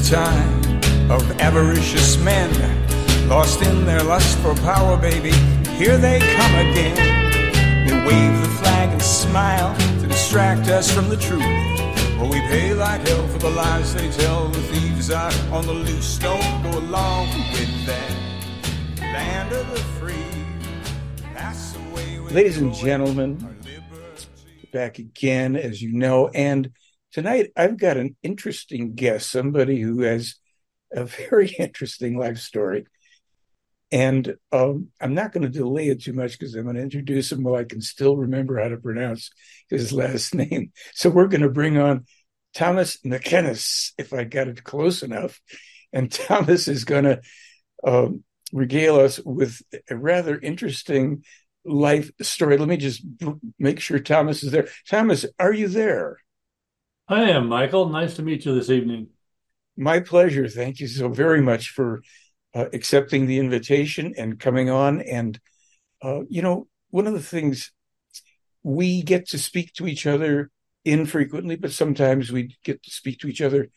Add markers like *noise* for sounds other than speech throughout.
the time of avaricious men, lost in their lust for power, baby. Here they come again. They wave the flag and smile to distract us from the truth. Well, we pay like hell for the lies they tell. The thieves are on the loose. Don't go along with that. Land of the free. Pass away with Ladies and gentlemen, back again, as you know. And tonight I've got an interesting guest, somebody who has a very *laughs* interesting life story. And um, I'm not going to delay it too much because I'm going to introduce him while I can still remember how to pronounce his *laughs* last name. So we're going to bring on Thomas Mac Aenghais, if I got it close enough. And *laughs* Thomas is going to um, regale us with a rather interesting life story. Let me just make sure Thomas is there. Thomas, are you there? I am Michael. Nice to meet you this evening. My pleasure. Thank you so very much for uh, accepting the invitation and coming on. And, uh, you know, one of the things we get to speak to each other infrequently, but sometimes we get to speak to each other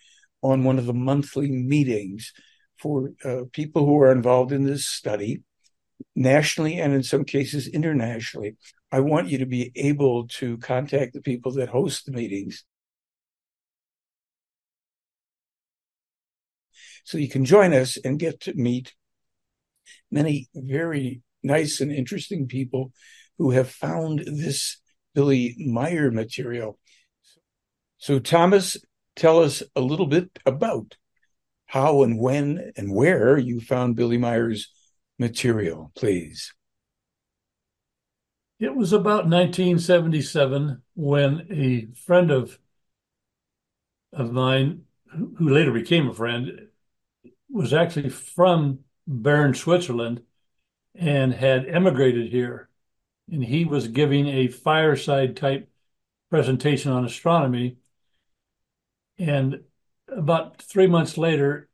on one of the monthly meetings for uh, people who are involved in this study, nationally and in some cases internationally. I want you to be able to contact the people that host the meetings so you can join us and get to meet many very nice and interesting people who have found this Billy Meier material. So, Thomas, tell us a little bit about how and when and where you found Billy Meier's material, please. It was about 1977 when a friend of of mine, who who later became a friend, was actually from Bern, Switzerland, and had emigrated here. And he was giving a fireside type presentation on astronomy. And about three months later,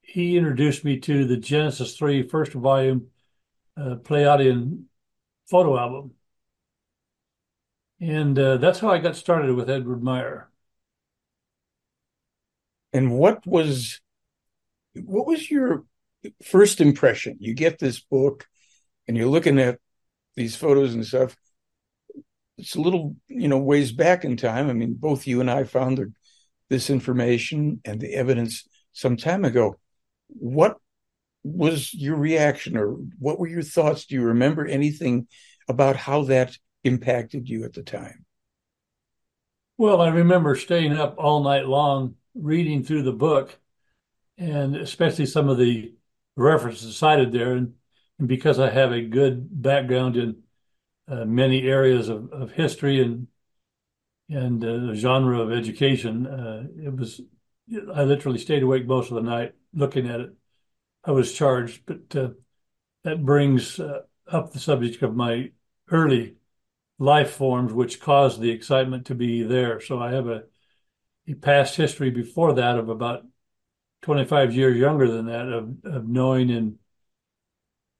he introduced me to the Genesis 3 first volume uh, Pleiadian photo album. And uh, that's how I got started with Edward Meier. And what was what was your first impression? You get this book and you're looking at these photos and stuff. It's a little, you know, ways back in time. I mean, both you and I found the, this information and the evidence some time ago. What was your reaction or what were your thoughts? Do you remember anything about how that impacted you at the time? Well, I remember staying up all night long reading through the book, and especially some of the references cited there. And, and because I have a good background in uh, many areas of, of history and and uh, the genre of education, uh, it was I literally stayed awake most of the night looking at it. I was charged, but uh, that brings uh, up the subject of my early life forms, which caused the excitement to be there. So I have a, a past history before that of about 25 years younger than that of, of knowing and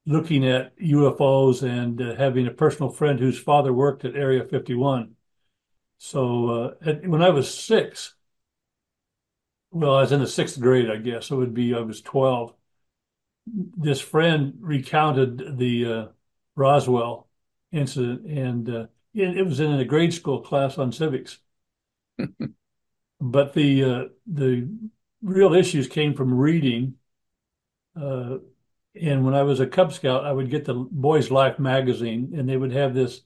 looking at UFOs and uh, having a personal friend whose father worked at Area 51. So uh, at, when I was six, well, I was in the sixth grade, I guess. It would be I was 12. This friend recounted the uh, Roswell incident, and uh, it, it was in a grade school class on civics. *laughs* but the uh, the real issues came from reading. Uh, and when I was a Cub Scout, I would get the Boys Life magazine, and they would have this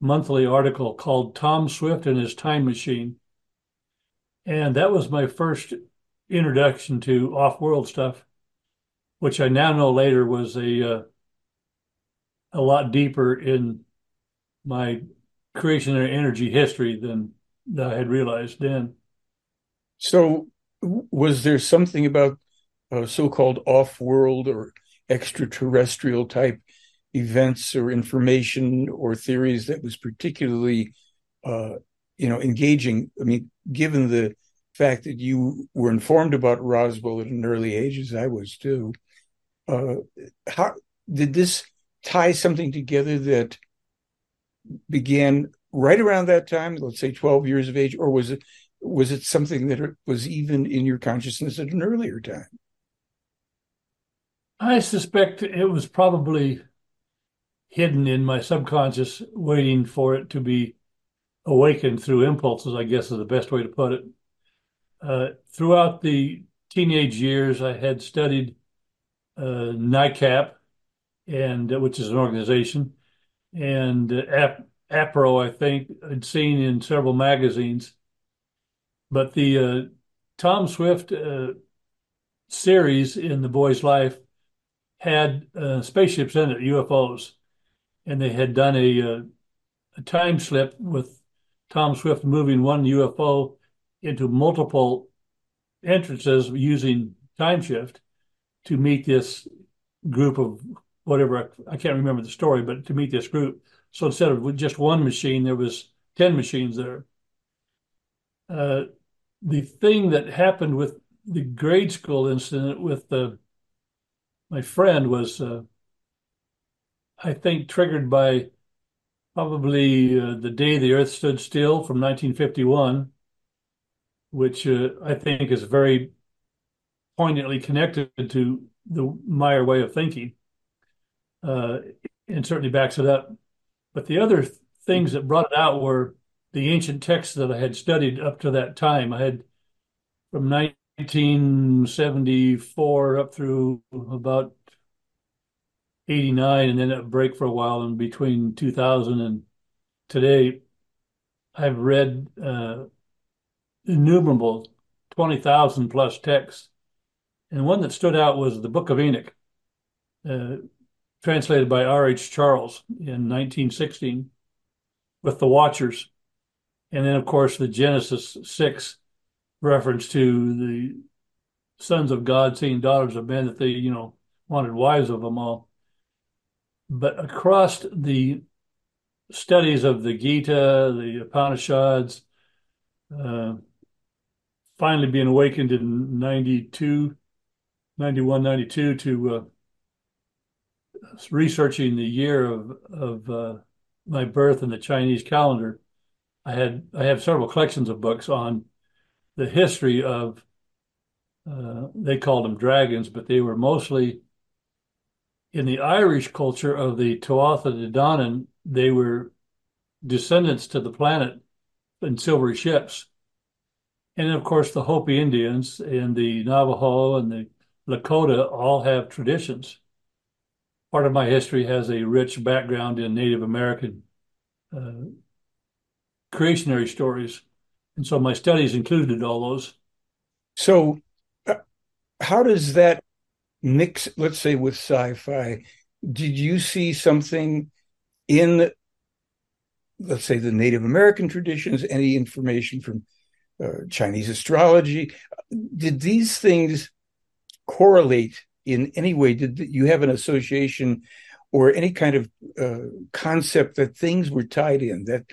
monthly article called Tom Swift and His Time Machine. And that was my first introduction to off world stuff, which I now know later was a uh, a lot deeper in my creationary energy history than I had realized then. So, was there something about uh, so-called off-world or extraterrestrial type events or information or theories that was particularly, uh, you know, engaging? I mean, given the fact that you were informed about Roswell at an early age, as I was too, uh, how did this tie something together that began right around that time, let's say 12 years of age, or was it was it something that was even in your consciousness at an earlier time? I suspect it was probably hidden in my subconscious, waiting for it to be awakened through impulses, I guess is the best way to put it. Uh, throughout the teenage years, I had studied uh, NICAP, and uh, which is an organization, and uh, APRO, I think, I'd seen in several magazines. But the uh, Tom Swift uh, series in The Boy's Life had uh, spaceships in it, UFOs, and they had done a, uh, a time slip with Tom Swift moving one UFO into multiple entrances using time shift to meet this group of whatever I can't remember the story, but to meet this group. So instead of just one machine, there was ten machines there. Uh, the thing that happened with the grade school incident with the my friend was, uh, I think, triggered by probably uh, the day the Earth stood still from 1951, which uh, I think is very poignantly connected to the Meier way of thinking, uh, and certainly backs it up. But the other things that brought it out were the ancient texts that I had studied up to that time. I had from 1974 up through about 89 and then a break for a while in between 2000 and today. I've read uh, innumerable 20,000 plus texts. And one that stood out was the book of enoch uh, translated by r.h charles in 1916 with the watchers and then of course the genesis 6 reference to the sons of God seeing daughters of men that they, you know, wanted wives of them all. But across the studies of the Gita, the Upanishads, uh, finally being awakened in 92, 91, 92 to uh, researching the year of, of uh, my birth in the Chinese calendar. I had I have several collections of books on the history of uh, they called them dragons, but they were mostly in the Irish culture of the Tuatha De Danann. They were descendants to the planet in silvery ships, and of course the Hopi Indians and the Navajo and the Lakota all have traditions. Part of my history has a rich background in Native American uh, creationary stories and so my studies included all those. So, uh, how does that mix, let's say, with sci fi? Did you see something in, let's say, the Native American traditions, any information from uh, Chinese astrology? Did these things correlate in any way? Did you have an association or any kind of uh, concept that things were tied in, that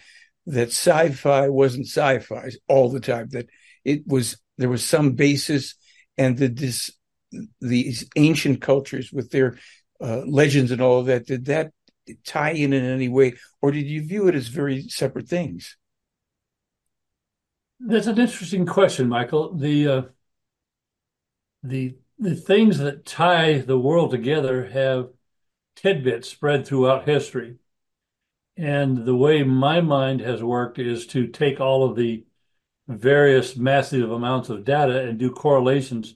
that sci-fi wasn't sci-fi all the time that it was there was some basis and the this these ancient cultures with their uh, legends and all of that did that tie in in any way or did you view it as very separate things? That's an interesting question michael. The uh, the the things that tie the world together have tidbits spread throughout history and the way my mind has worked is to take all of the various massive amounts of data and do correlations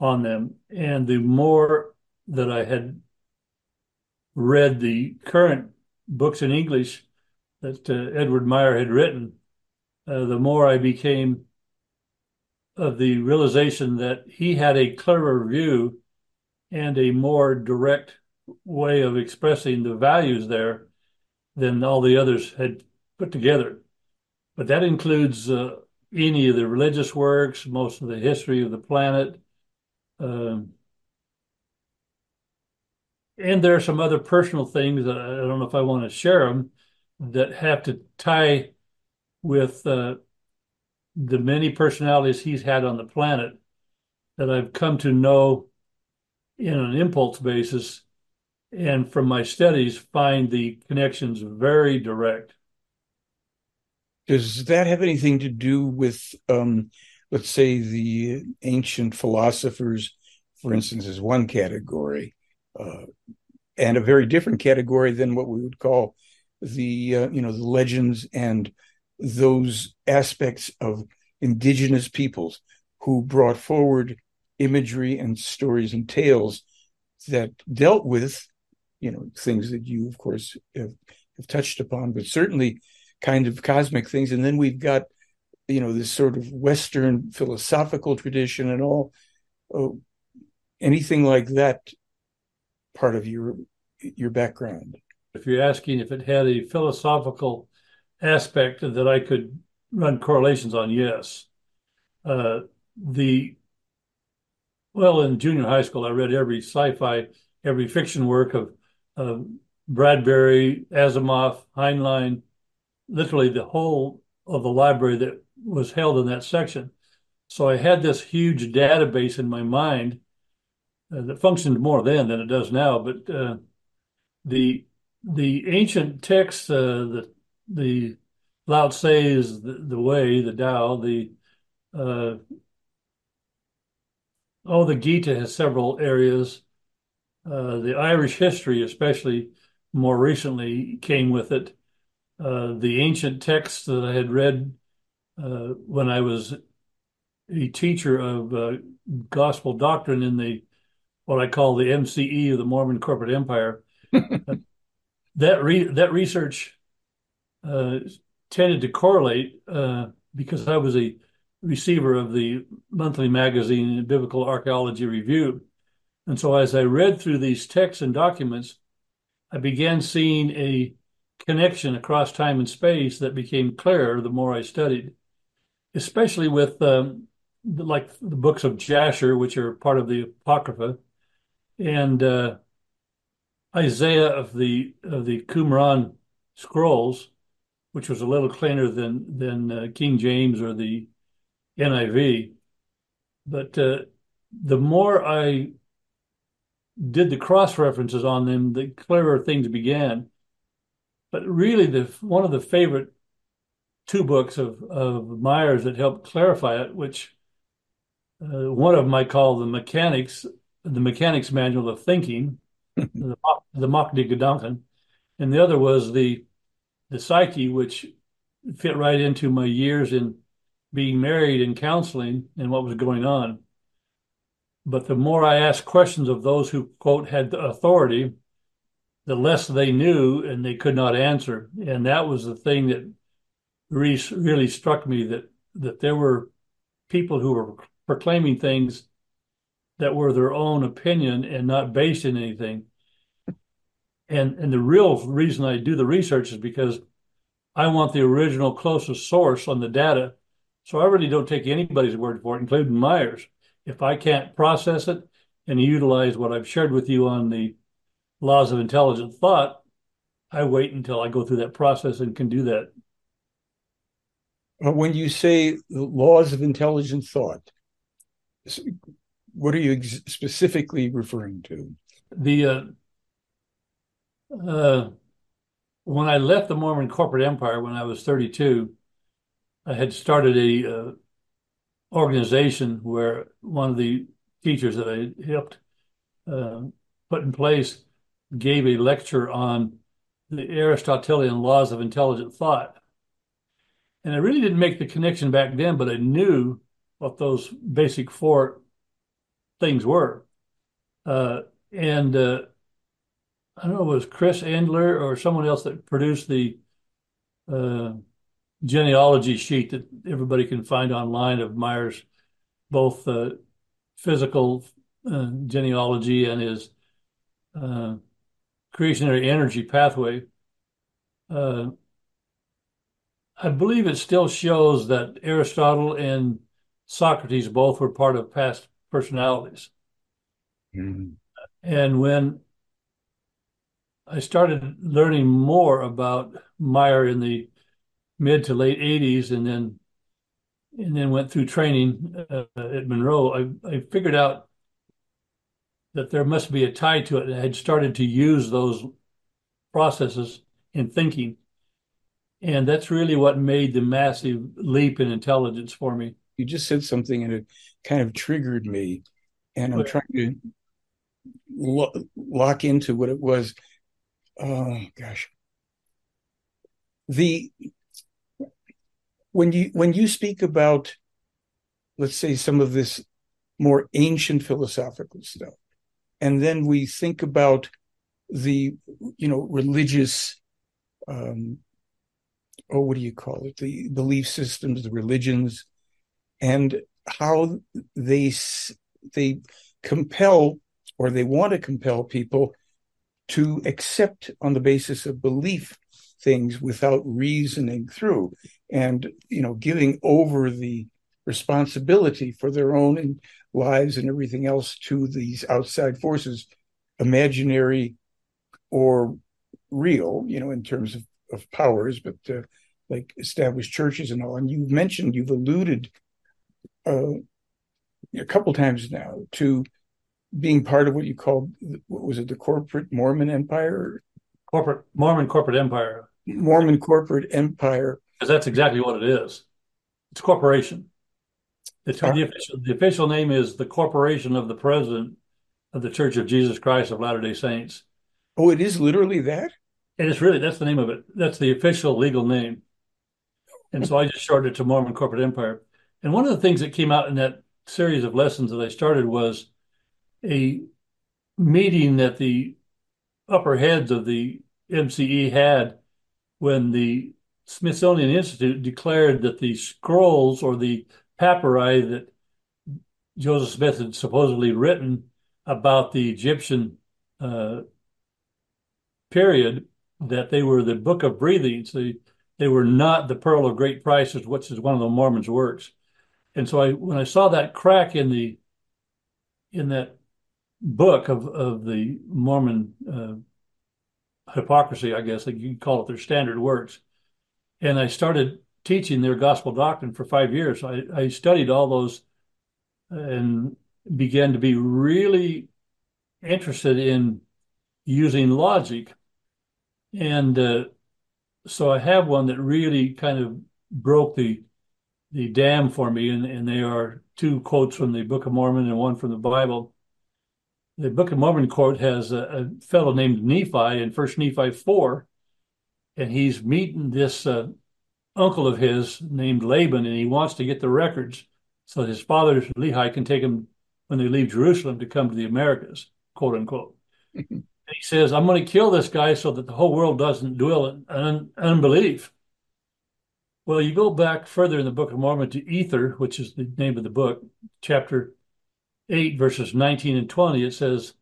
on them. And the more that I had read the current books in English that uh, Edward Meier had written, uh, the more I became of the realization that he had a clearer view and a more direct way of expressing the values there than all the others had put together. But that includes uh, any of the religious works, most of the history of the planet. Um, and there are some other personal things that I don't know if I want to share them that have to tie with uh, the many personalities he's had on the planet that I've come to know in an impulse basis and from my studies find the connections very direct. Does that have anything to do with, um, let's say, the ancient philosophers, for instance, is one category, uh, and a very different category than what we would call the, uh, you know, the legends and those aspects of indigenous peoples who brought forward imagery and stories and tales that dealt with, you know, things that you, of course, have, have touched upon, but certainly kind of cosmic things. And then we've got, you know, this sort of Western philosophical tradition and all. Oh, anything like that part of your your background? If you're asking if it had a philosophical aspect that I could run correlations on, yes. Uh, the well, in junior high school, I read every sci-fi, every fiction work of, of Bradbury, Asimov, Heinlein, literally the whole of the library that was held in that section. So I had this huge database in my mind uh, that functioned more then than it does now. But uh, the the ancient texts, uh, the the Lao Tse is the, the way, the Tao, the uh, oh, the Gita has several areas. Uh, the Irish history, especially more recently, came with it. Uh, the ancient texts that I had read uh, when I was a teacher of uh, gospel doctrine in the what I call the MCE of the Mormon Corporate Empire. *laughs* that re- that research uh, tended to correlate uh, because I was a receiver of the monthly magazine Biblical Archaeology Review. And so as I read through these texts and documents, I began seeing a connection across time and space that became clearer the more I studied, especially with um, the, like the books of Jasher, which are part of the Apocrypha, and uh, Isaiah of the of the Qumran scrolls, which was a little cleaner than than uh, King James or the NIV. But uh, the more I did the cross references on them, the clearer things began. But really, the one of the favorite two books of of Meier's that helped clarify it, which uh, one of them I call the mechanics, the mechanics manual of thinking, *laughs* the, the Gedanken, and the other was the the psyche, which fit right into my years in being married and counseling and what was going on. But the more I asked questions of those who, quote, had the authority, the less they knew and they could not answer. And that was the thing that really, really struck me that, that there were people who were proclaiming things that were their own opinion and not based in anything. And, and the real reason I do the research is because I want the original closest source on the data so I really don't take anybody's word for it, including Meier. If I can't process it and utilize what I've shared with you on the laws of intelligent thought, I wait until I go through that process and can do that. When you say the laws of intelligent thought, what are you specifically referring to? The uh, uh, when I left the Mormon corporate empire when I was 32, I had started a uh, organization where one of the teachers that I helped uh, put in place gave a lecture on the Aristotelian laws of intelligent thought. And I really didn't make the connection back then, but I knew what those basic four things were. Uh, and uh, I don't know, it was Chris Endler or someone else that produced the uh, genealogy sheet that everybody can find online of Meier's, both uh, physical uh, genealogy and his uh, creationary energy pathway. Uh, I believe it still shows that Aristotle and Socrates both were part of past personalities. Mm-hmm. And when I started learning more about Meier in the mid to late 80s and then and then went through training uh, at Monroe, I, I figured out that there must be a tie to it. I had started to use those processes in thinking. And that's really what made the massive leap in intelligence for me. You just said something and it kind of triggered me. And I'm trying to lo- lock into what it was. Oh gosh. The when you when you speak about let's say some of this more ancient philosophical stuff and then we think about the you know religious um oh what do you call it? The belief systems the religions and how they they compel or they want to compel people to accept on the basis of belief things without reasoning through and you know giving over the responsibility for their own lives and everything else to these outside forces imaginary or real you know in terms of, of powers but uh, like established churches and all. And you've mentioned you've alluded uh, a couple times now to being part of what you called what was it the corporate mormon empire corporate mormon corporate empire. Mormon corporate empire. Because that's exactly what it is. It's a corporation. The, the, official, the official name is the corporation of the president of the church of jesus christ of latter day saints. Oh it is literally that? And it is really that's the name of it. That's the official legal name. And so i just shortened it to mormon corporate empire. And one of the things that came out in that series of lessons that I started was a meeting that the upper heads of the MCE had when the Smithsonian Institute declared that the scrolls or the papyri that Joseph Smith had supposedly written about the Egyptian uh, period that they were the book of breathings. They, they were not the pearl of great prices, which is one of the Mormons' works. And so I, when I saw that crack in the, in that book of, of the Mormon uh, hypocrisy, I guess, like you call it their standard works, and I started teaching their gospel doctrine for five years. I, I studied all those and began to be really interested in using logic. And uh, so I have one that really kind of broke the the dam for me, and, and they are two quotes from the Book of Mormon and one from the Bible. The Book of Mormon quote has a, a fellow named Nephi in First Nephi four, and he's meeting this uh, uncle of his named Laban, and he wants to get the records so his father Lehi can take him when they leave Jerusalem to come to the Americas, quote unquote. *laughs* he says, "I'm going to kill this guy so that the whole world doesn't dwell in un- unbelief." Well, you go back further in the Book of Mormon to Ether, which is the name of the book, chapter 8, verses 19 and 20. It says,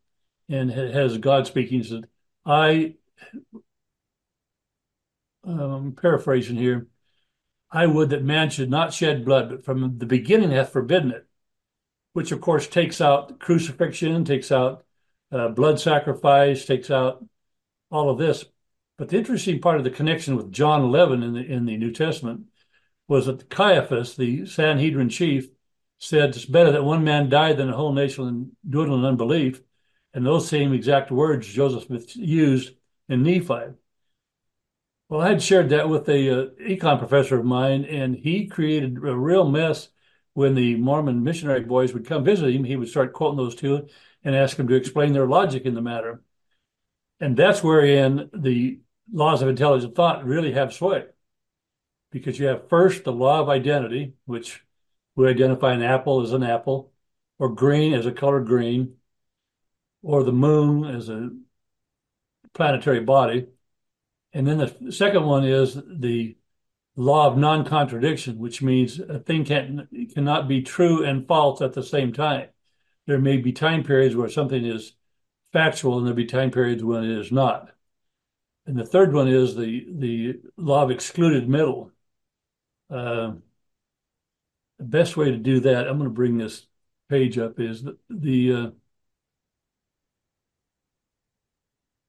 and it has God speaking, says, I, um, paraphrasing here, I would that man should not shed blood, but from the beginning hath forbidden it, which of course takes out crucifixion, takes out uh, blood sacrifice, takes out all of this. But the interesting part of the connection with John 11 in the in the New Testament was that Caiaphas, the Sanhedrin chief, said it's better that one man died than a whole nation dwindle in unbelief. And those same exact words Joseph Smith used in Nephi. Well, I had shared that with a uh, econ professor of mine, and he created a real mess when the Mormon missionary boys would come visit him. He would start quoting those two and ask them to explain their logic in the matter. And that's wherein the laws of intelligent thought really have sway because you have first the law of identity, which we identify an apple as an apple, or green as a color green, or the moon as a planetary body. And then the second one is the law of non-contradiction, which means a thing can cannot be true and false at the same time. There may be time periods where something is factual, and there'll be time periods when it is not. And the third one is the the law of excluded middle. Uh, the best way to do that, I'm going to bring this page up, is the, the uh,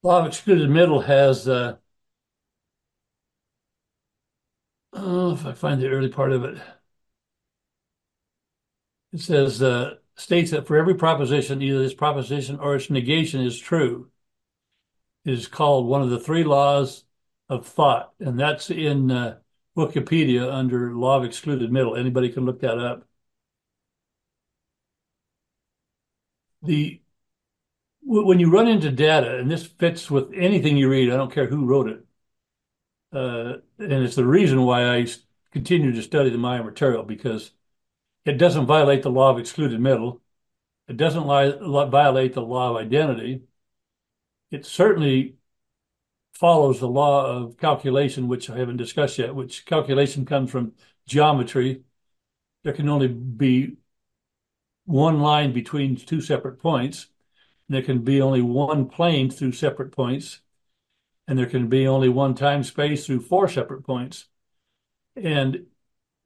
law of excluded middle has. Uh, oh, if I find the early part of it, it says uh, states that for every proposition, either this proposition or its negation is true is called one of the three laws of thought, and that's in uh, Wikipedia under law of excluded middle. Anybody can look that up. The when you run into data, and this fits with anything you read, I don't care who wrote it, uh, and it's the reason why I continue to study the Meier material because it doesn't violate the law of excluded middle. It doesn't violate the law of identity. It certainly follows the law of calculation, which I haven't discussed yet, which calculation comes from geometry. There can only be one line between two separate points. There can be only one plane through separate points, and there can be only one time space through four separate points. And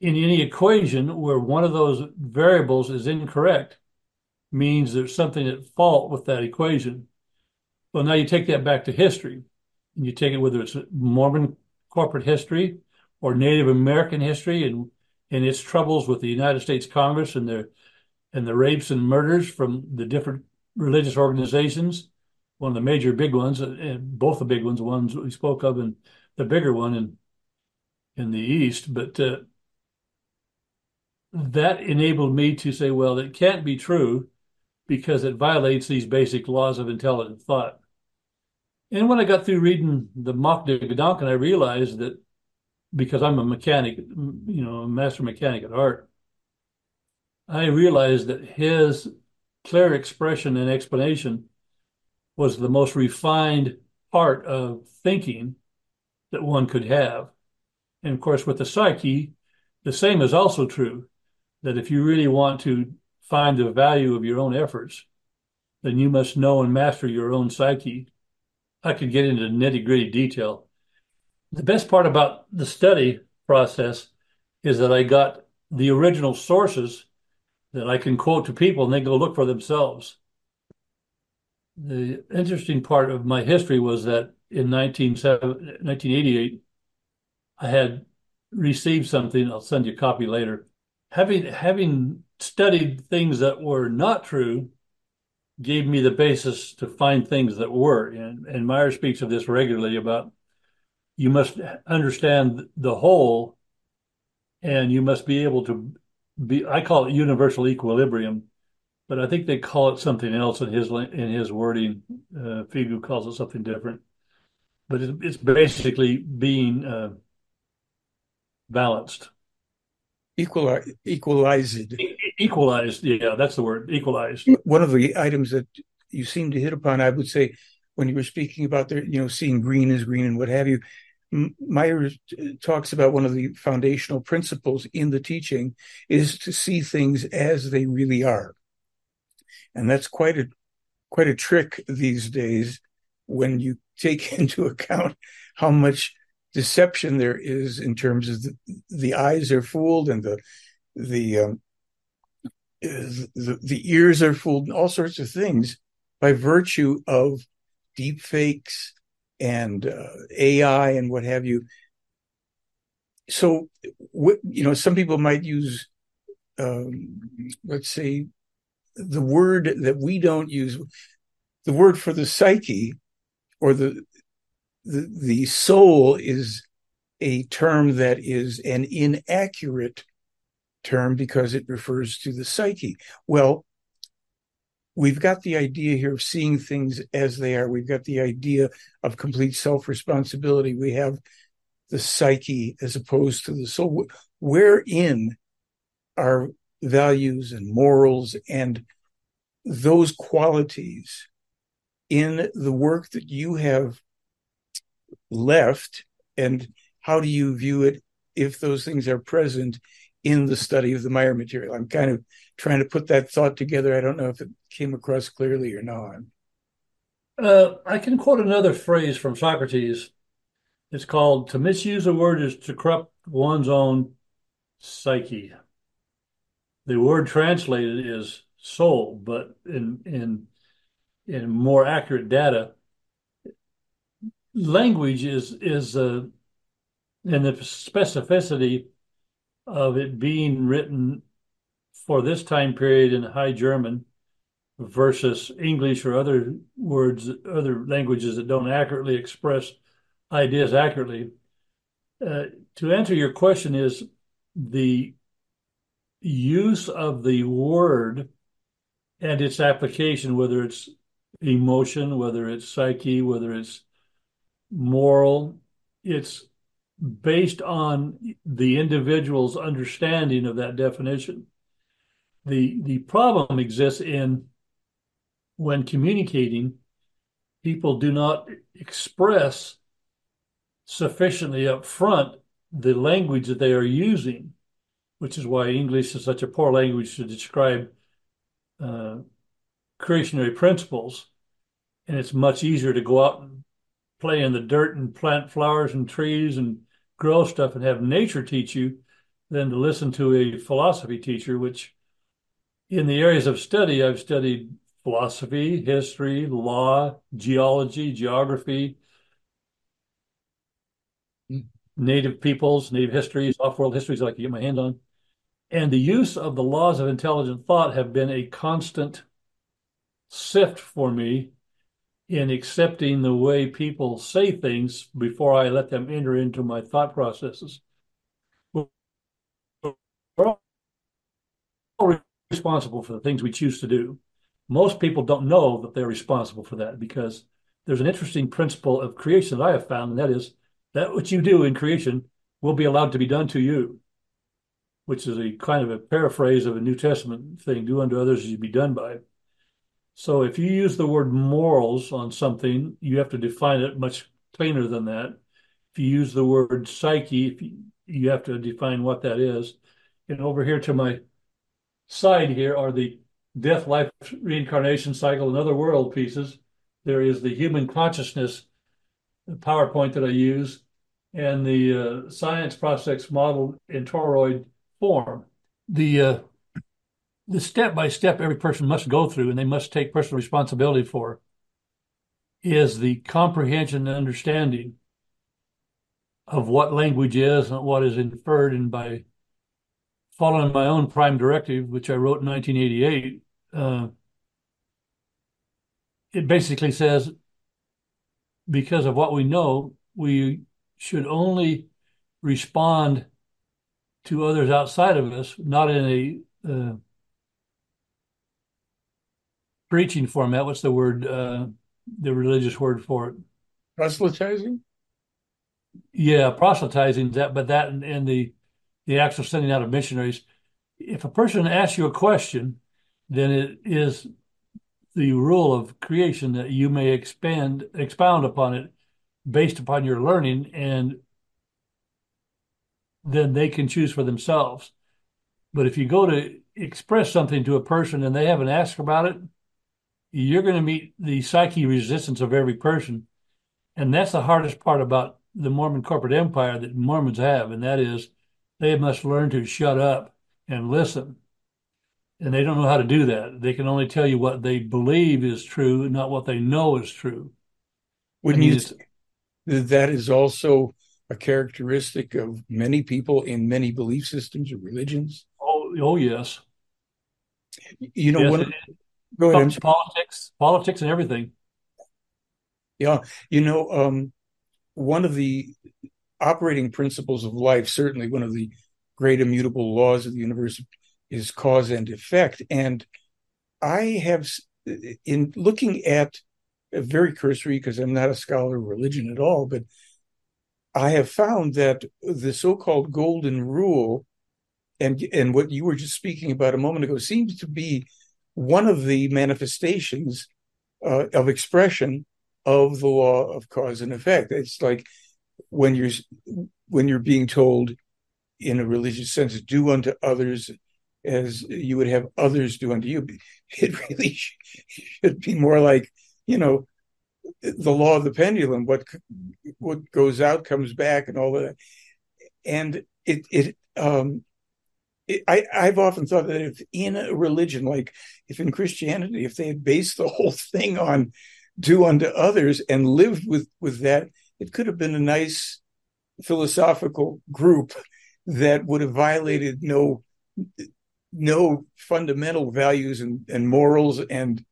in any equation where one of those variables is incorrect, means there's something at fault with that equation. Well, now you take that back to history you take it whether it's Mormon corporate history or Native American history and and its troubles with the United States Congress and their and the rapes and murders from the different religious organizations. One of the major big ones, and both the big ones, the ones we spoke of, and the bigger one in in the East. But uh, that enabled me to say, well, it can't be true because it violates these basic laws of intelligent thought. And when I got through reading the Macht der Gedanken, I realized that because I'm a mechanic, you know, a master mechanic at art, I realized that his clear expression and explanation was the most refined part of thinking that one could have. And of course, with the psyche, the same is also true that if you really want to find the value of your own efforts, then you must know and master your own psyche I could get into nitty gritty detail. The best part about the study process is that I got the original sources that I can quote to people and they go look for themselves. The interesting part of my history was that in 1988, I had received something. I'll send you a copy later. Having having studied things that were not true, gave me the basis to find things that were. And, and Meier speaks of this regularly about you must understand the whole and you must be able to be, I call it universal equilibrium, but I think they call it something else in his, in his wording. Uh, Figu calls it something different, but it's, it's basically being uh, balanced. Equali- equalized equalized. Yeah, that's the word. Equalized. One of the items that you seem to hit upon, I would say, when you were speaking about the, you know, seeing green as green and what have you, Meier talks about one of the foundational principles in the teaching is to see things as they really are, and that's quite a quite a trick these days when you take *laughs* into account how much deception there is in terms of the, the eyes are fooled and the the um, the, the ears are fooled and all sorts of things by virtue of deep fakes and uh, AI and what have you. So, you know, some people might use, um, let's say, the word that we don't use, the word for the psyche or the the, the soul is a term that is an inaccurate term because it refers to the psyche. Well, we've got the idea here of seeing things as they are. We've got the idea of complete self responsibility. We have the psyche as opposed to the soul. Wherein are values and morals and those qualities in the work that you have left? And how do you view it if those things are present in the study of the Meier material. I'm kind of trying to put that thought together. I don't know if it came across clearly or not. Uh, I can quote another phrase from Socrates. It's called to misuse a word is to corrupt one's own psyche. The word translated is soul, but in in in more accurate data, language is is uh, and the specificity of it being written for this time period in High German versus English or other words, other languages that don't accurately express ideas accurately. Uh, to answer your question is the use of the word and its application, whether it's emotion, whether it's psyche, whether it's moral, it's based on the individual's understanding of that definition. The the problem exists in when communicating, people do not express sufficiently up front the language that they are using, which is why English is such a poor language to describe uh, creationary principles. And it's much easier to go out and play in the dirt and plant flowers and trees and grow stuff and have nature teach you than to listen to a philosophy teacher, which in the areas of study, I've studied philosophy, history, law, geology, geography, native peoples, native histories, off-world histories I can get my hand on. And the use of the laws of intelligent thought have been a constant sift for me in accepting the way people say things before I let them enter into my thought processes. We're all responsible for the things we choose to do. Most people don't know that they're responsible for that because there's an interesting principle of creation that I have found, and that is that what you do in creation will be allowed to be done to you, which is a kind of a paraphrase of a New Testament thing do unto others as you'd be done by. So if you use the word morals on something, you have to define it much plainer than that. If you use the word psyche, you, you have to define what that is. And over here to my side here are the death, life, reincarnation cycle, and other world pieces. There is the human consciousness PowerPoint that I use and the uh, science process model in toroid form. The uh, the step by step every person must go through and they must take personal responsibility for is the comprehension and understanding of what language is and what is inferred. And by following my own prime directive which i wrote in 1988 uh, it basically says because of what we know we should only respond to others outside of us not in a uh, preaching format. What's the word? Uh, the religious word for it? Proselytizing. Yeah, proselytizing. That, but that and, and the the actual sending out of missionaries. If a person asks you a question, then it is the rule of creation that you may expand expound upon it based upon your learning and then they can choose for themselves but if you go to express something to a person and they haven't asked about it you're going to meet the psyche resistance of every person. And that's the hardest part about the Mormon corporate empire that Mormons have, and that is they must learn to shut up and listen. And they don't know how to do that. They can only tell you what they believe is true, not what they know is true. Wouldn't you that is also a characteristic of many people in many belief systems or religions? Oh, oh yes. You know, yes, one, Go ahead. Politics, politics, and everything. Yeah, you know, um, one of the operating principles of life, certainly one of the great immutable laws of the universe, is cause and effect. And I have, in looking at very cursory, because I'm not a scholar of religion at all, but I have found that the so-called golden rule, and and what you were just speaking about a moment ago, seems to be one of the manifestations uh, of expression of the law of cause and effect. It's like when you're when you're being told in a religious sense, do unto others as you would have others do unto you. *laughs* It really should be more like, you know, the law of the pendulum. What what goes out comes back, and all that. And it it um, I, I've often thought that if in a religion, like if in Christianity, if they had based the whole thing on do unto others and lived with with that, it could have been a nice philosophical group that would have violated no no fundamental values and, and morals and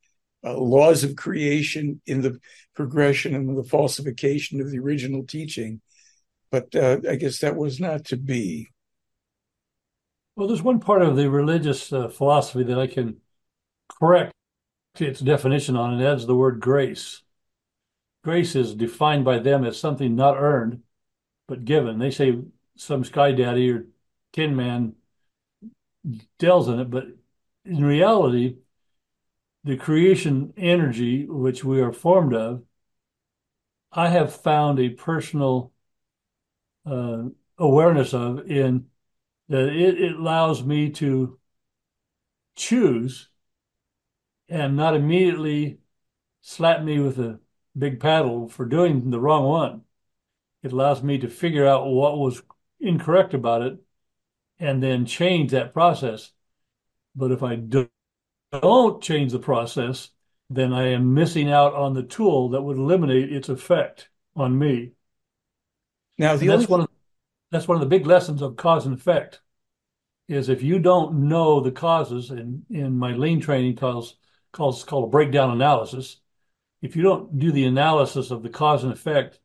uh, laws of creation in the progression and the falsification of the original teaching. But uh, I guess that was not to be. Well, there's one part of the religious uh, philosophy that I can correct its definition on, and that's the word grace. Grace is defined by them as something not earned, but given. They say some sky daddy or tin man delves in it, but in reality, the creation energy which we are formed of, I have found a personal uh, awareness of in that it, it allows me to choose and not immediately slap me with a big paddle for doing the wrong one. It allows me to figure out what was incorrect about it and then change that process. But if I do, don't change the process, then I am missing out on the tool that would eliminate its effect on me. Now, the that's one of that's one of the big lessons of cause and effect. Is if you don't know the causes, and in my lean training calls calls called a breakdown analysis. If you don't do the analysis of the cause and effect,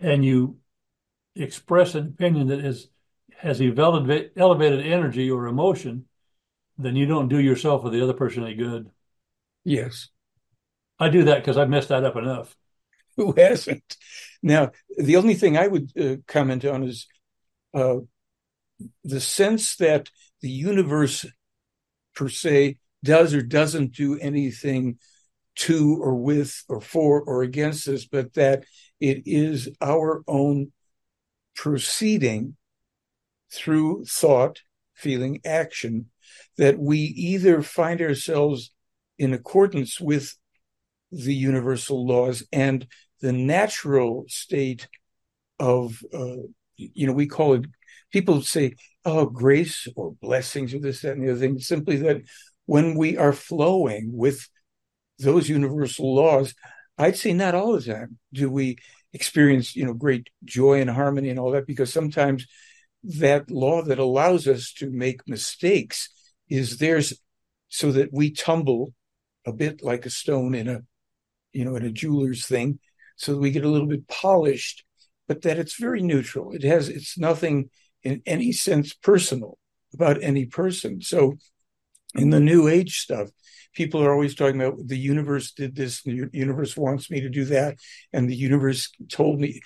and you express an opinion that is has elevated elevated energy or emotion, then you don't do yourself or the other person any good. Yes. I do that because I've messed that up enough. Who hasn't? Now, the only thing I would uh, comment on is uh, the sense that the universe per se does or doesn't do anything to or with or for or against us, but that it is our own proceeding through thought, feeling, action that we either find ourselves in accordance with the universal laws and the natural state of, uh, you know, we call it, people say, oh, grace or blessings or this, that, and the other thing. Simply that when we are flowing with those universal laws, I'd say not all the time do we experience, you know, great joy and harmony and all that, because sometimes that law that allows us to make mistakes is there's so that we tumble a bit like a stone in a you know in a jeweler's thing so that we get a little bit polished but that it's very neutral. It has it's nothing in any sense personal about any person. So in the new age stuff people are always talking about the universe did this the universe wants me to do that and the universe told me.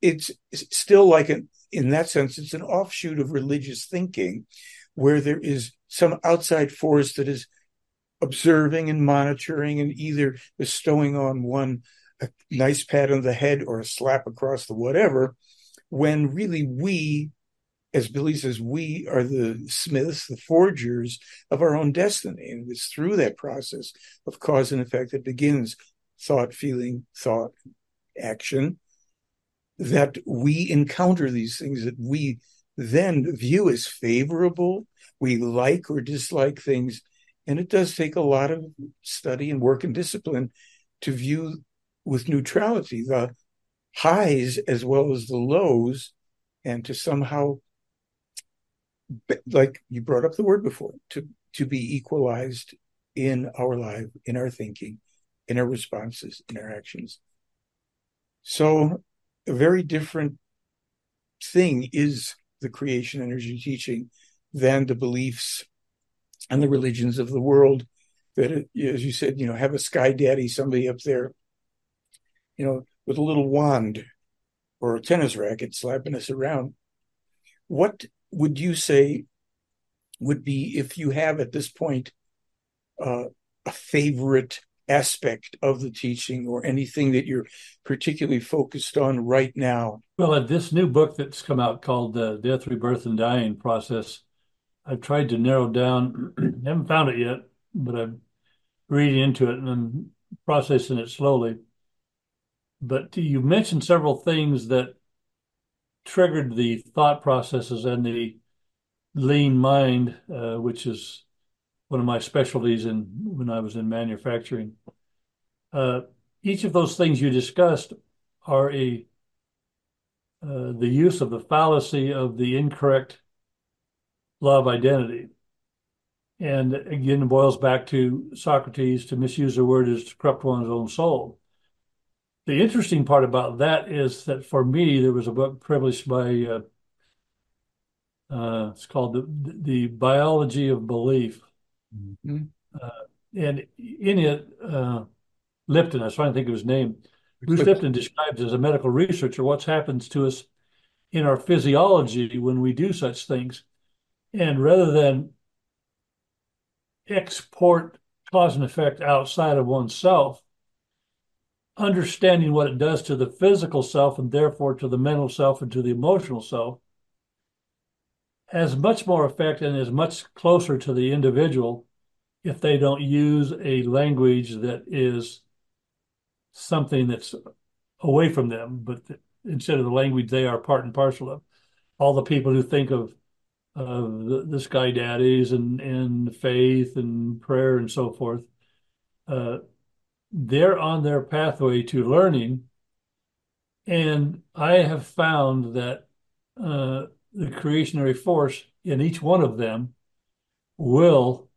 It's still like an in that sense it's an offshoot of religious thinking where there is some outside force that is observing and monitoring and either bestowing on one a nice pat on the head or a slap across the whatever, when really we, as Billy says, we are the smiths, the forgers of our own destiny. And it's through that process of cause and effect that begins thought, feeling, thought, action, that we encounter these things that we then view as favorable. We like or dislike things. And it does take a lot of study and work and discipline to view with neutrality the highs as well as the lows and to somehow like you brought up the word before to to be equalized in our life in our thinking in our responses in our actions. So a very different thing is the creation energy teaching than the beliefs and the religions of the world that, as you said, you know, have a sky daddy, somebody up there, you know, with a little wand or a tennis racket slapping us around. What would you say would be, if you have at this point uh, a favorite aspect of the teaching or anything that you're particularly focused on right now? Well, at this new book that's come out called uh, Death, Rebirth, and Dying Process, I've tried to narrow down, *clears throat* haven't found it yet, but I'm reading into it and I'm processing it slowly. But you mentioned several things that triggered the thought processes and the lean mind, uh, which is one of my specialties in when I was in manufacturing. Uh, each of those things you discussed are a uh, the use of the fallacy of the incorrect law of identity. And again, it boils back to Socrates to misuse the word is to corrupt one's own soul. The interesting part about that is that for me, there was a book published by, uh, uh, it's called the, the Biology of Belief. Mm-hmm. Uh, and in it, uh, Lipton, I was trying to think of his name. Bruce Lipton describes as a medical researcher what happens to us in our physiology when we do such things. And rather than export cause and effect outside of oneself, understanding what it does to the physical self and therefore to the mental self and to the emotional self has much more effect and is much closer to the individual if they don't use a language that is something that's away from them, but instead of the language they are part and parcel of. All the people who think of of the, the sky daddies and and faith and prayer and so forth, uh, they're on their pathway to learning, and I have found that uh, the creationary force in each one of them will,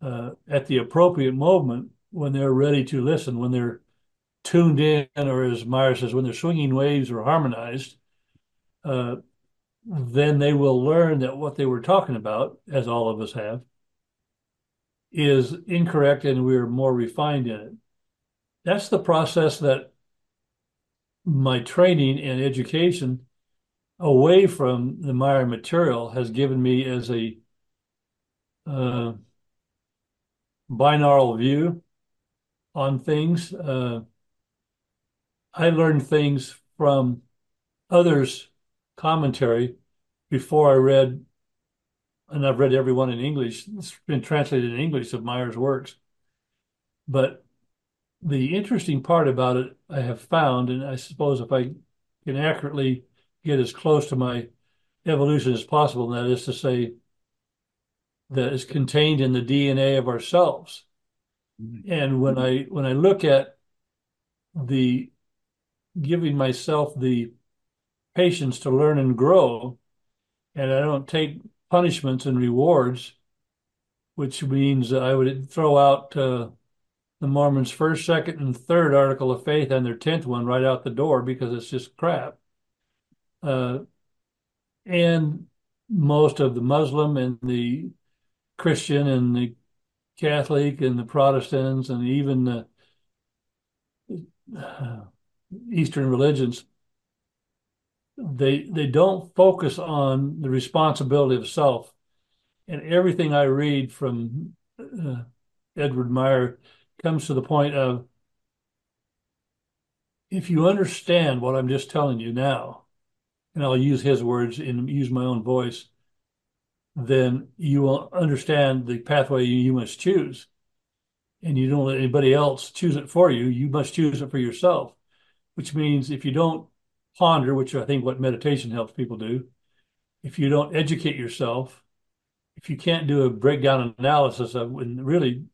uh, at the appropriate moment when they're ready to listen, when they're tuned in, or as Meier says, when their swinging waves are harmonized, uh, then they will learn that what they were talking about, as all of us have, is incorrect and we're more refined in it. That's the process that my training and education away from the Meier material has given me as a uh, binaural view on things. Uh, I learned things from others' commentary before I read, and I've read everyone in English. It's been translated in English of Meier's works. But the interesting part about it, I have found, and I suppose if I can accurately get as close to my evolution as possible, that is to say, that is contained in the DNA of ourselves. Mm-hmm. And when I when I look at the giving myself the patience to learn and grow, and I don't take punishments and rewards, which means I would throw out uh, the Mormons' first, second, and third article of faith and their tenth one right out the door because it's just crap. Uh, and most of the Muslim and the Christian and the Catholic and the Protestants and even the uh, Eastern religions, they they don't focus on the responsibility of self. And everything I read from uh, Edward Meier comes to the point of if you understand what I'm just telling you now, and I'll use his words and use my own voice, then you will understand the pathway you must choose. And you don't let anybody else choose it for you. You must choose it for yourself which means if you don't ponder, which I think what meditation helps people do, if you don't educate yourself, if you can't do a breakdown analysis of and really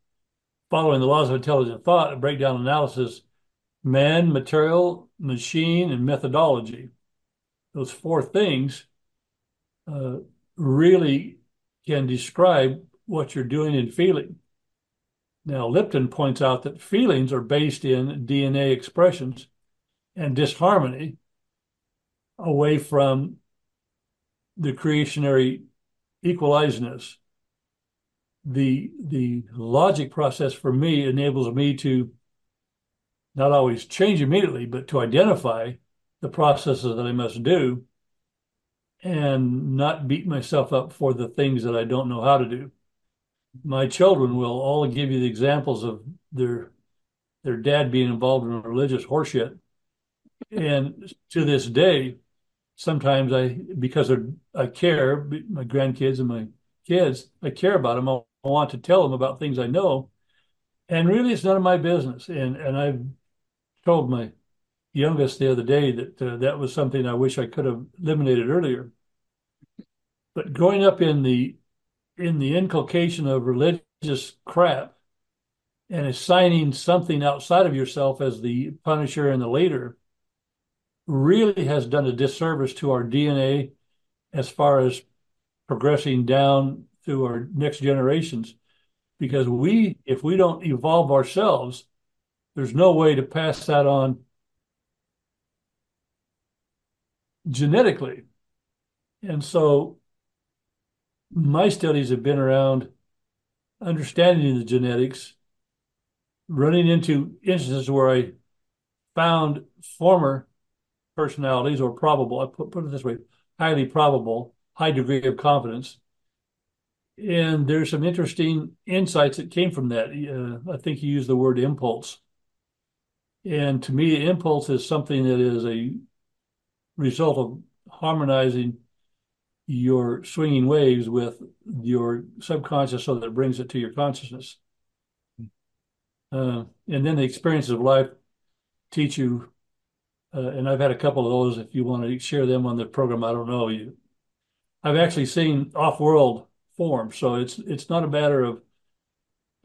following the laws of intelligent thought, a breakdown analysis, man, material, machine, and methodology, those four things uh, really can describe what you're doing and feeling. Now, Lipton points out that feelings are based in DNA expressions and disharmony away from the creationary equalizeness. The the logic process for me enables me to not always change immediately, but to identify the processes that I must do and not beat myself up for the things that I don't know how to do. My children will all give you the examples of their their dad being involved in religious horseshit and to this day, sometimes I, because I care, my grandkids and my kids, I care about them. I want to tell them about things I know. And really, it's none of my business. And, and I've told my youngest the other day that uh, that was something I wish I could have eliminated earlier. But growing up in the in the inculcation of religious crap and assigning something outside of yourself as the punisher and the leader really has done a disservice to our DNA as far as progressing down to our next generations because we if we don't evolve ourselves there's no way to pass that on genetically. And so my studies have been around understanding the genetics running into instances where i found former personalities or probable i put, put it this way highly probable high degree of confidence and there's some interesting insights that came from that. Uh, I think you used the word impulse. And to me, impulse is something that is a result of harmonizing your swinging waves with your subconscious so that it brings it to your consciousness. Uh, and then the experiences of life teach you, uh, and I've had a couple of those. If you want to share them on the program, I don't know. You, I've actually seen off-world form. So it's it's not a matter of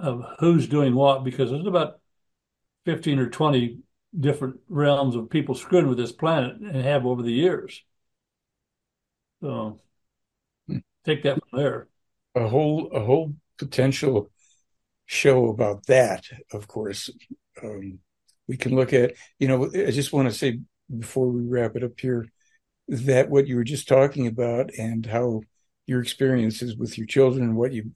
of who's doing what because there's about 15 or 20 different realms of people screwing with this planet and have over the years. So hmm. take that from there. A whole a whole potential show about that, of course. Um, we can look at, you know, I just want to say before we wrap it up here that what you were just talking about and how your experiences with your children, what you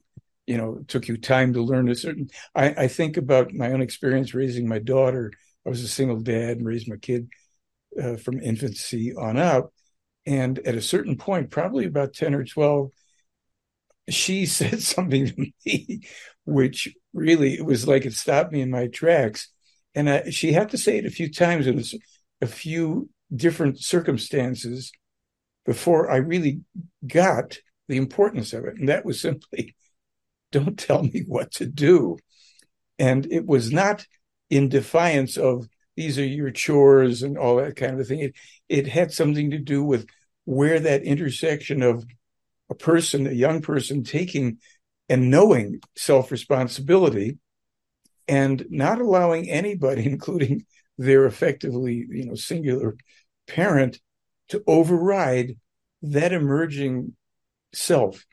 you know took you time to learn a certain. I, I think about my own experience raising my daughter. I was a single dad and raised my kid uh, from infancy on up, and at a certain point, probably about ten or twelve, she *laughs* said something to me, which really it was like it stopped me in my tracks. And I, she had to say it a few times in a few different circumstances before I really got the importance of it. And that was simply *laughs* don't tell me what to do. And it was not in defiance of these are your chores and all that kind of thing. It, it had something to do with where that intersection of a person, a young person taking and knowing self responsibility and not allowing anybody, *laughs* including their effectively, you know, singular parent, to override that emerging self.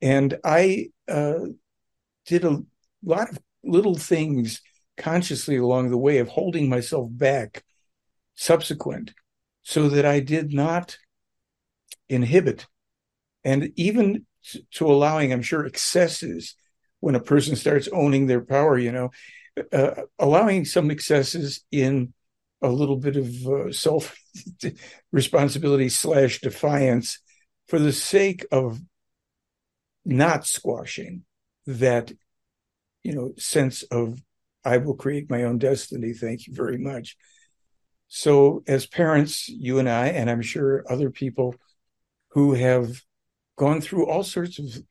And I uh, did a lot of little things consciously along the way of holding myself back subsequent so that I did not inhibit and even to allowing, I'm sure, excesses when a person starts owning their power, you know, uh, allowing some excesses in a little bit of uh, self responsibility slash defiance for the sake of not squashing that you know sense of i will create my own destiny. Thank you very much. So as parents you and i and i'm sure other people who have gone through all sorts of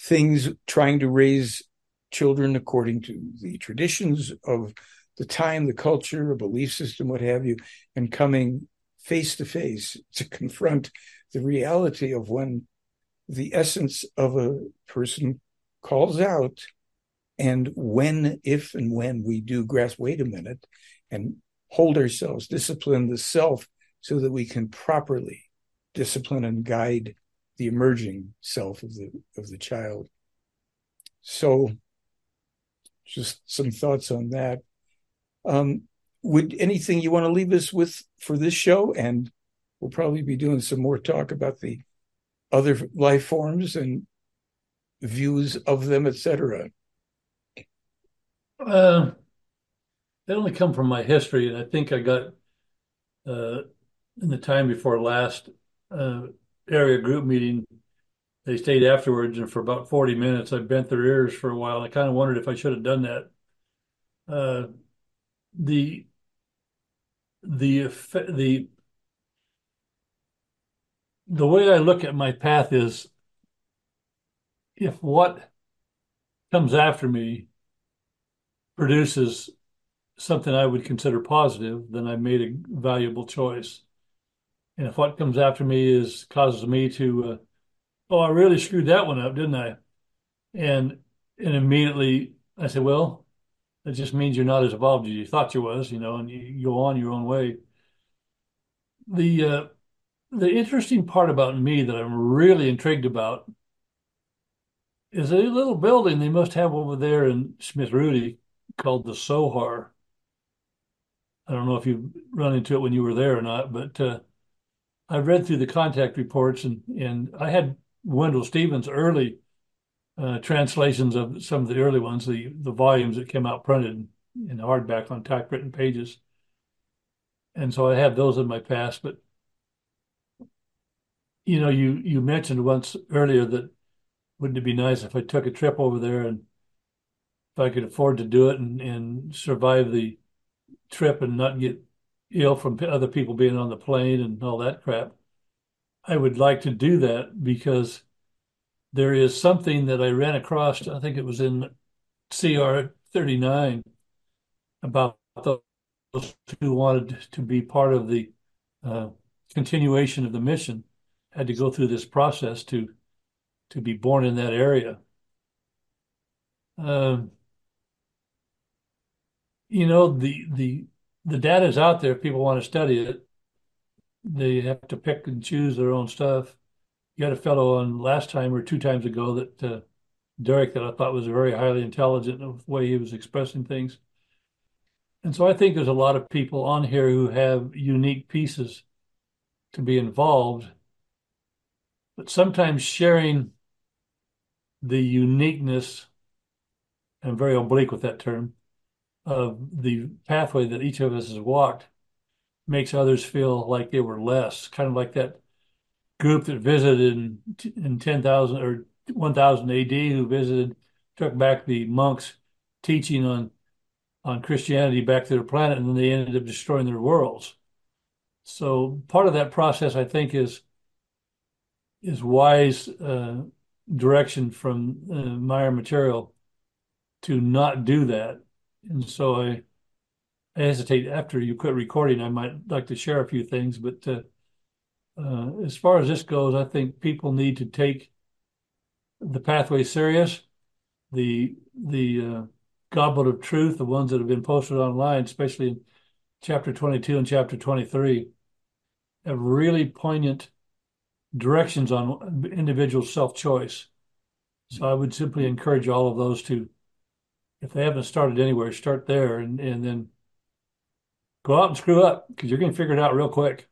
things trying to raise children according to the traditions of the time the culture a belief system what have you and coming face to face to confront the reality of when the essence of a person calls out and when if and when we do grasp wait a minute and hold ourselves discipline the self so that we can properly discipline and guide the emerging self of the of the child. So just some thoughts on that. Um, would anything you want to leave us with for this show? And we'll probably be doing some more talk about the other life forms and views of them, etc. Uh, they only come from my history, and I think I got uh, in the time before last uh, area group meeting. They stayed afterwards, and for about forty minutes, I bent their ears for a while. I kind of wondered if I should have done that. Uh, the the the the way I look at my path is if what comes after me produces something I would consider positive, then I made a valuable choice. And if what comes after me is causes me to, uh, oh, I really screwed that one up, didn't I? And and immediately I said, well, that just means you're not as evolved as you thought you was, you know, and you, you go on your own way. The uh, the interesting part about me that I'm really intrigued about is a little building they must have over there in Schmidrüti called the Sohar. I don't know if you run into it when you were there or not, but uh, I read through the contact reports and and I had Wendell Stevens' early uh, translations of some of the early ones, the the volumes that came out printed in hardback on typewritten pages, and so I have those in my past. But you know, you you mentioned once earlier that wouldn't it be nice if I took a trip over there and if I could afford to do it and, and survive the trip and not get ill from other people being on the plane and all that crap. I would like to do that because there is something that I ran across, I think it was in CR 39, about those who wanted to be part of the uh, continuation of the mission had to go through this process to to be born in that area. Um, you know the the the data is out there. If people want to study it, they have to pick and choose their own stuff. You had a fellow on last time or two times ago that uh, Derek that I thought was very highly intelligent in the way he was expressing things. And so I think there's a lot of people on here who have unique pieces to be involved. But sometimes sharing the uniqueness, I'm very oblique with that term, of the pathway that each of us has walked makes others feel like they were less, kind of like that group that visited in, in 10,000 or 1000 AD who visited, took back the monks teaching on on Christianity back to their planet, and then they ended up destroying their worlds. So part of that process, I think, is is wise uh, direction from uh, Meier Material to not do that. And so I, I hesitate after you quit recording. I might like to share a few things, but uh, uh, as far as this goes, I think people need to take the pathway serious. The the uh, goblet of truth, the ones that have been posted online, especially in chapter 22 and chapter 23, have really poignant directions on individual self choice. So I would simply mm-hmm. encourage all of those to, if they haven't started anywhere, start there and, and then go out and screw up because you're going to figure it out real quick.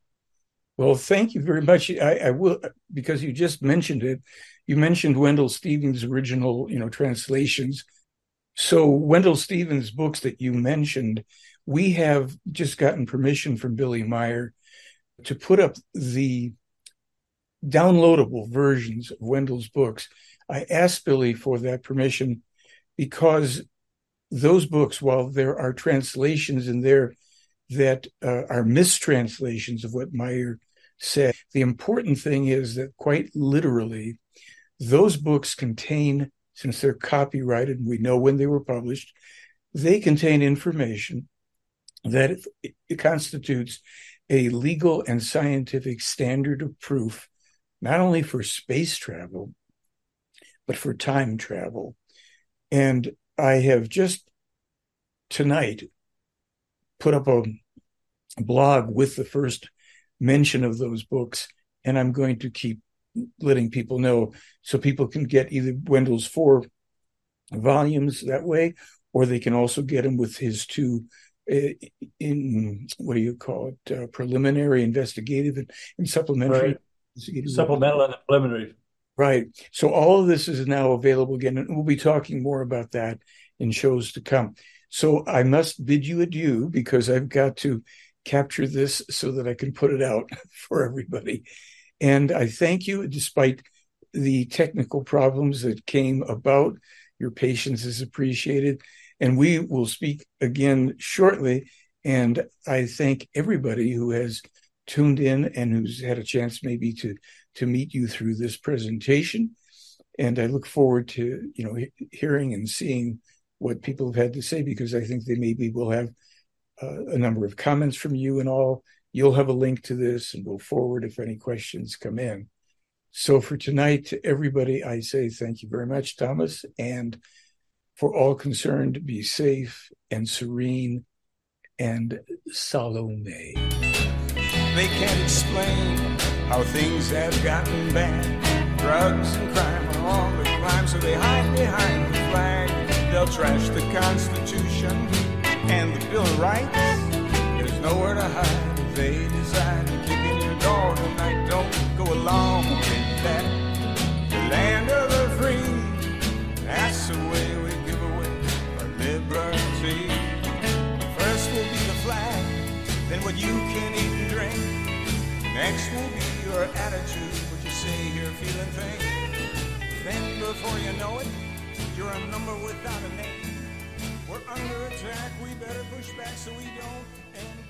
Well, thank you very much. I, I, will because you just mentioned it. You mentioned Wendell Stevens' original, you know, translations. So Wendell Stevens' books that you mentioned, we have just gotten permission from Billy Meier to put up the downloadable versions of Wendell's books. I asked Billy for that permission because those books, while there are translations in there that uh, are mistranslations of what Meier said, the important thing is that quite literally, those books contain, since they're copyrighted and we know when they were published, they contain information that it, it constitutes a legal and scientific standard of proof not only for space travel, but for time travel. And I have just tonight put up a blog with the first mention of those books, and I'm going to keep letting people know so people can get either Wendell's four volumes that way, or they can also get them with his two uh, in what do you call it uh, preliminary investigative and, and supplementary right supplemental and preliminary. Right. So all of this is now available again, and we'll be talking more about that in shows to come. So I must bid you adieu because I've got to capture this so that I can put it out *laughs* for everybody. And I thank you, despite the technical problems that came about. Your patience is appreciated. And we will speak again shortly. And I thank everybody who has tuned in and who's had a chance maybe to to meet you through this presentation. And I look forward to you know hearing and seeing what people have had to say because I think they maybe will have uh, a number of comments from you and all. You'll have a link to this and we'll forward if any questions come in. So for tonight, to everybody, I say thank you very much, Thomas, and for all concerned, be safe and serene and Salome. They can't explain how things have gotten bad. Drugs and crime are all the climb, so they hide behind the flag. They'll trash the Constitution and the Bill of Rights. There's nowhere to hide if they decide to kick in your door tonight. Don't go along with that. The land of the free, that's the way we give away our liberty. First will be the flag, then what you can eat. Next will be your attitude, what you say you're feeling thing. Then before you know it, you're a number without a name. We're under attack, we better push back so we don't